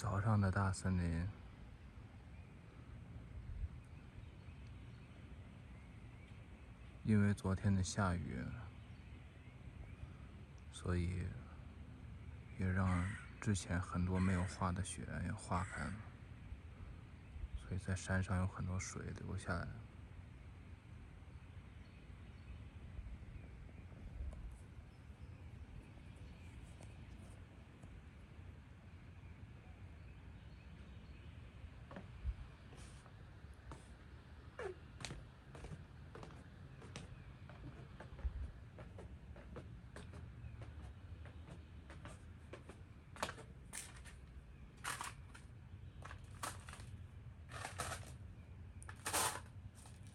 早上的大森林，因为昨天的下雨，所以也让之前很多没有化的雪也化开了，所以在山上有很多水流下来。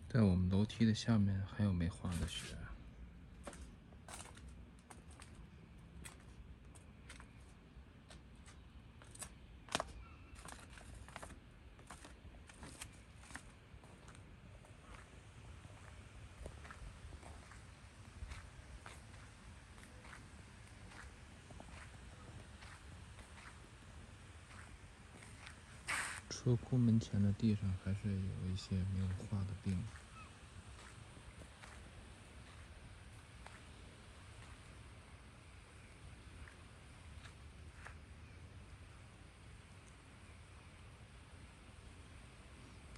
在我们楼梯的下面还有没化的雪。车库门前的地上还是有一些没有化的冰。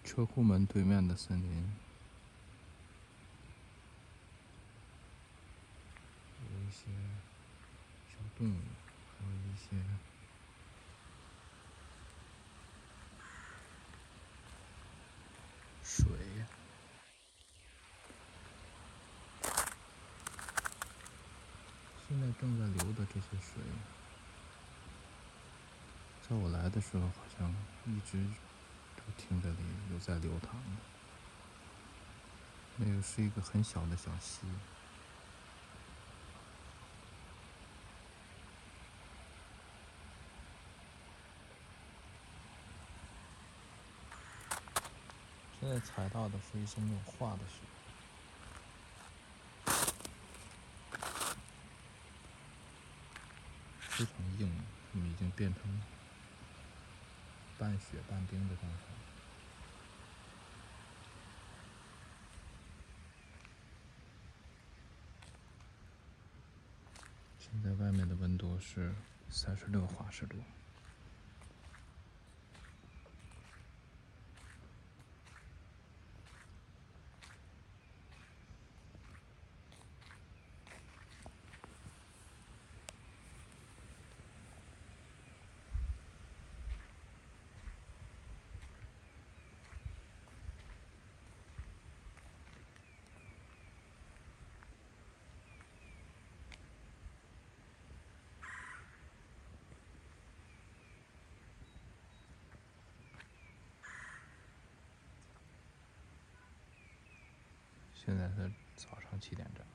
车库门对面的森林，有一些小动物，还有一些水。现在正在流的这些水，在我来的时候好像一直。听着里有在流淌的，那个是一个很小的小溪。现在踩到的是一些没有化的雪，非常硬，它们已经变成半雪半冰的状态。现在外面的温度是三十六华氏度。现在是早上七点整。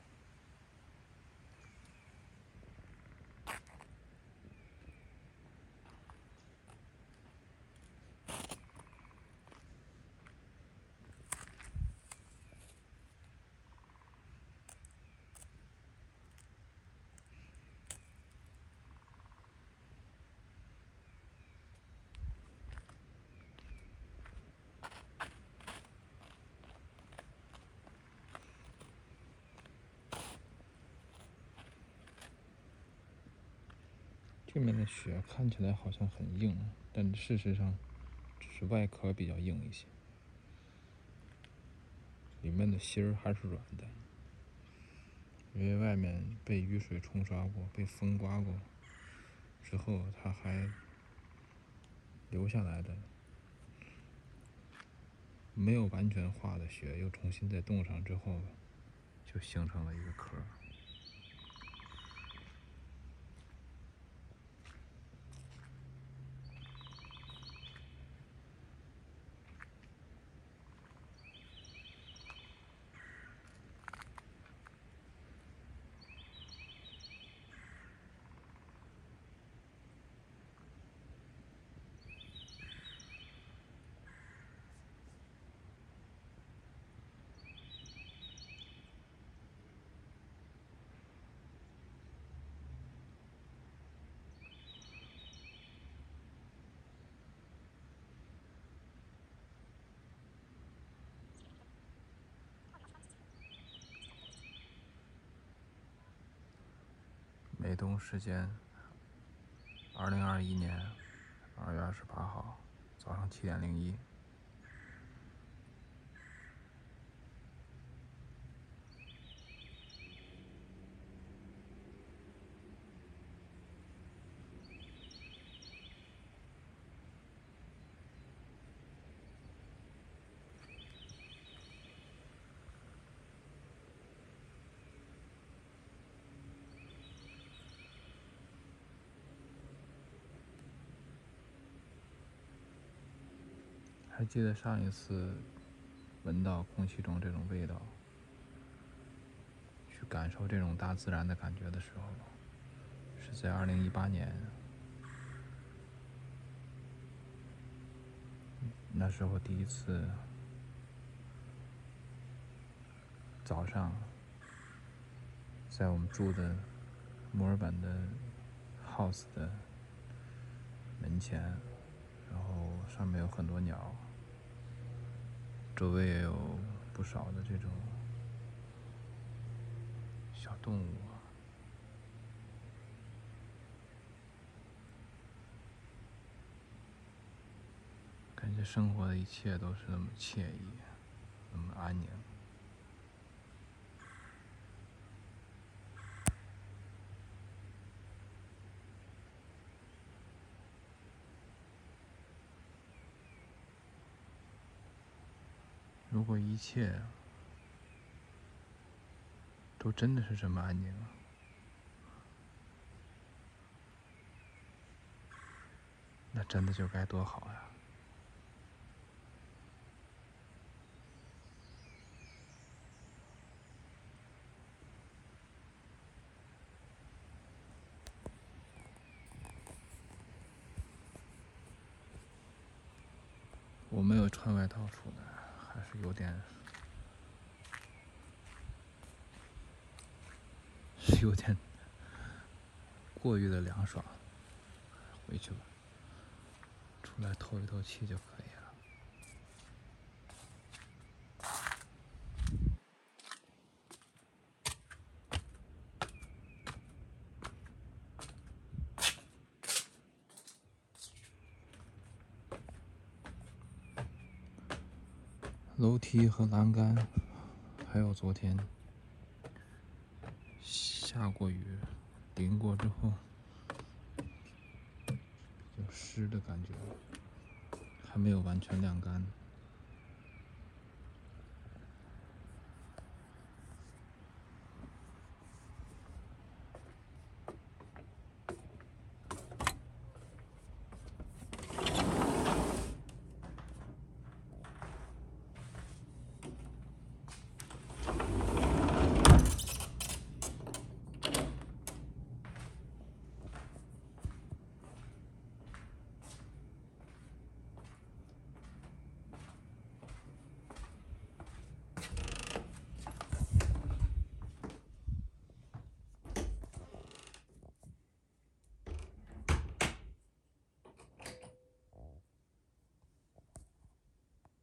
这面的雪看起来好像很硬，但事实上只是外壳比较硬一些，里面的芯儿还是软的，因为外面被雨水冲刷过、被风刮过之后，它还留下来的没有完全化的雪，又重新再冻上之后，就形成了一个壳。美东时间，二零二一年二月二十八号早上七点零一。还记得上一次闻到空气中这种味道，去感受这种大自然的感觉的时候，是在二零一八年。那时候第一次早上，在我们住的墨尔本的 house 的门前，然后上面有很多鸟。周围也有不少的这种小动物，感觉生活的一切都是那么惬意，那么安宁。如果一切都真的是这么安静，那真的就该多好呀！我没有穿外套出来。还是有点，是有点过于的凉爽。回去吧，出来透一透气就可以了。楼梯和栏杆，还有昨天下过雨、淋过之后有湿的感觉，还没有完全晾干。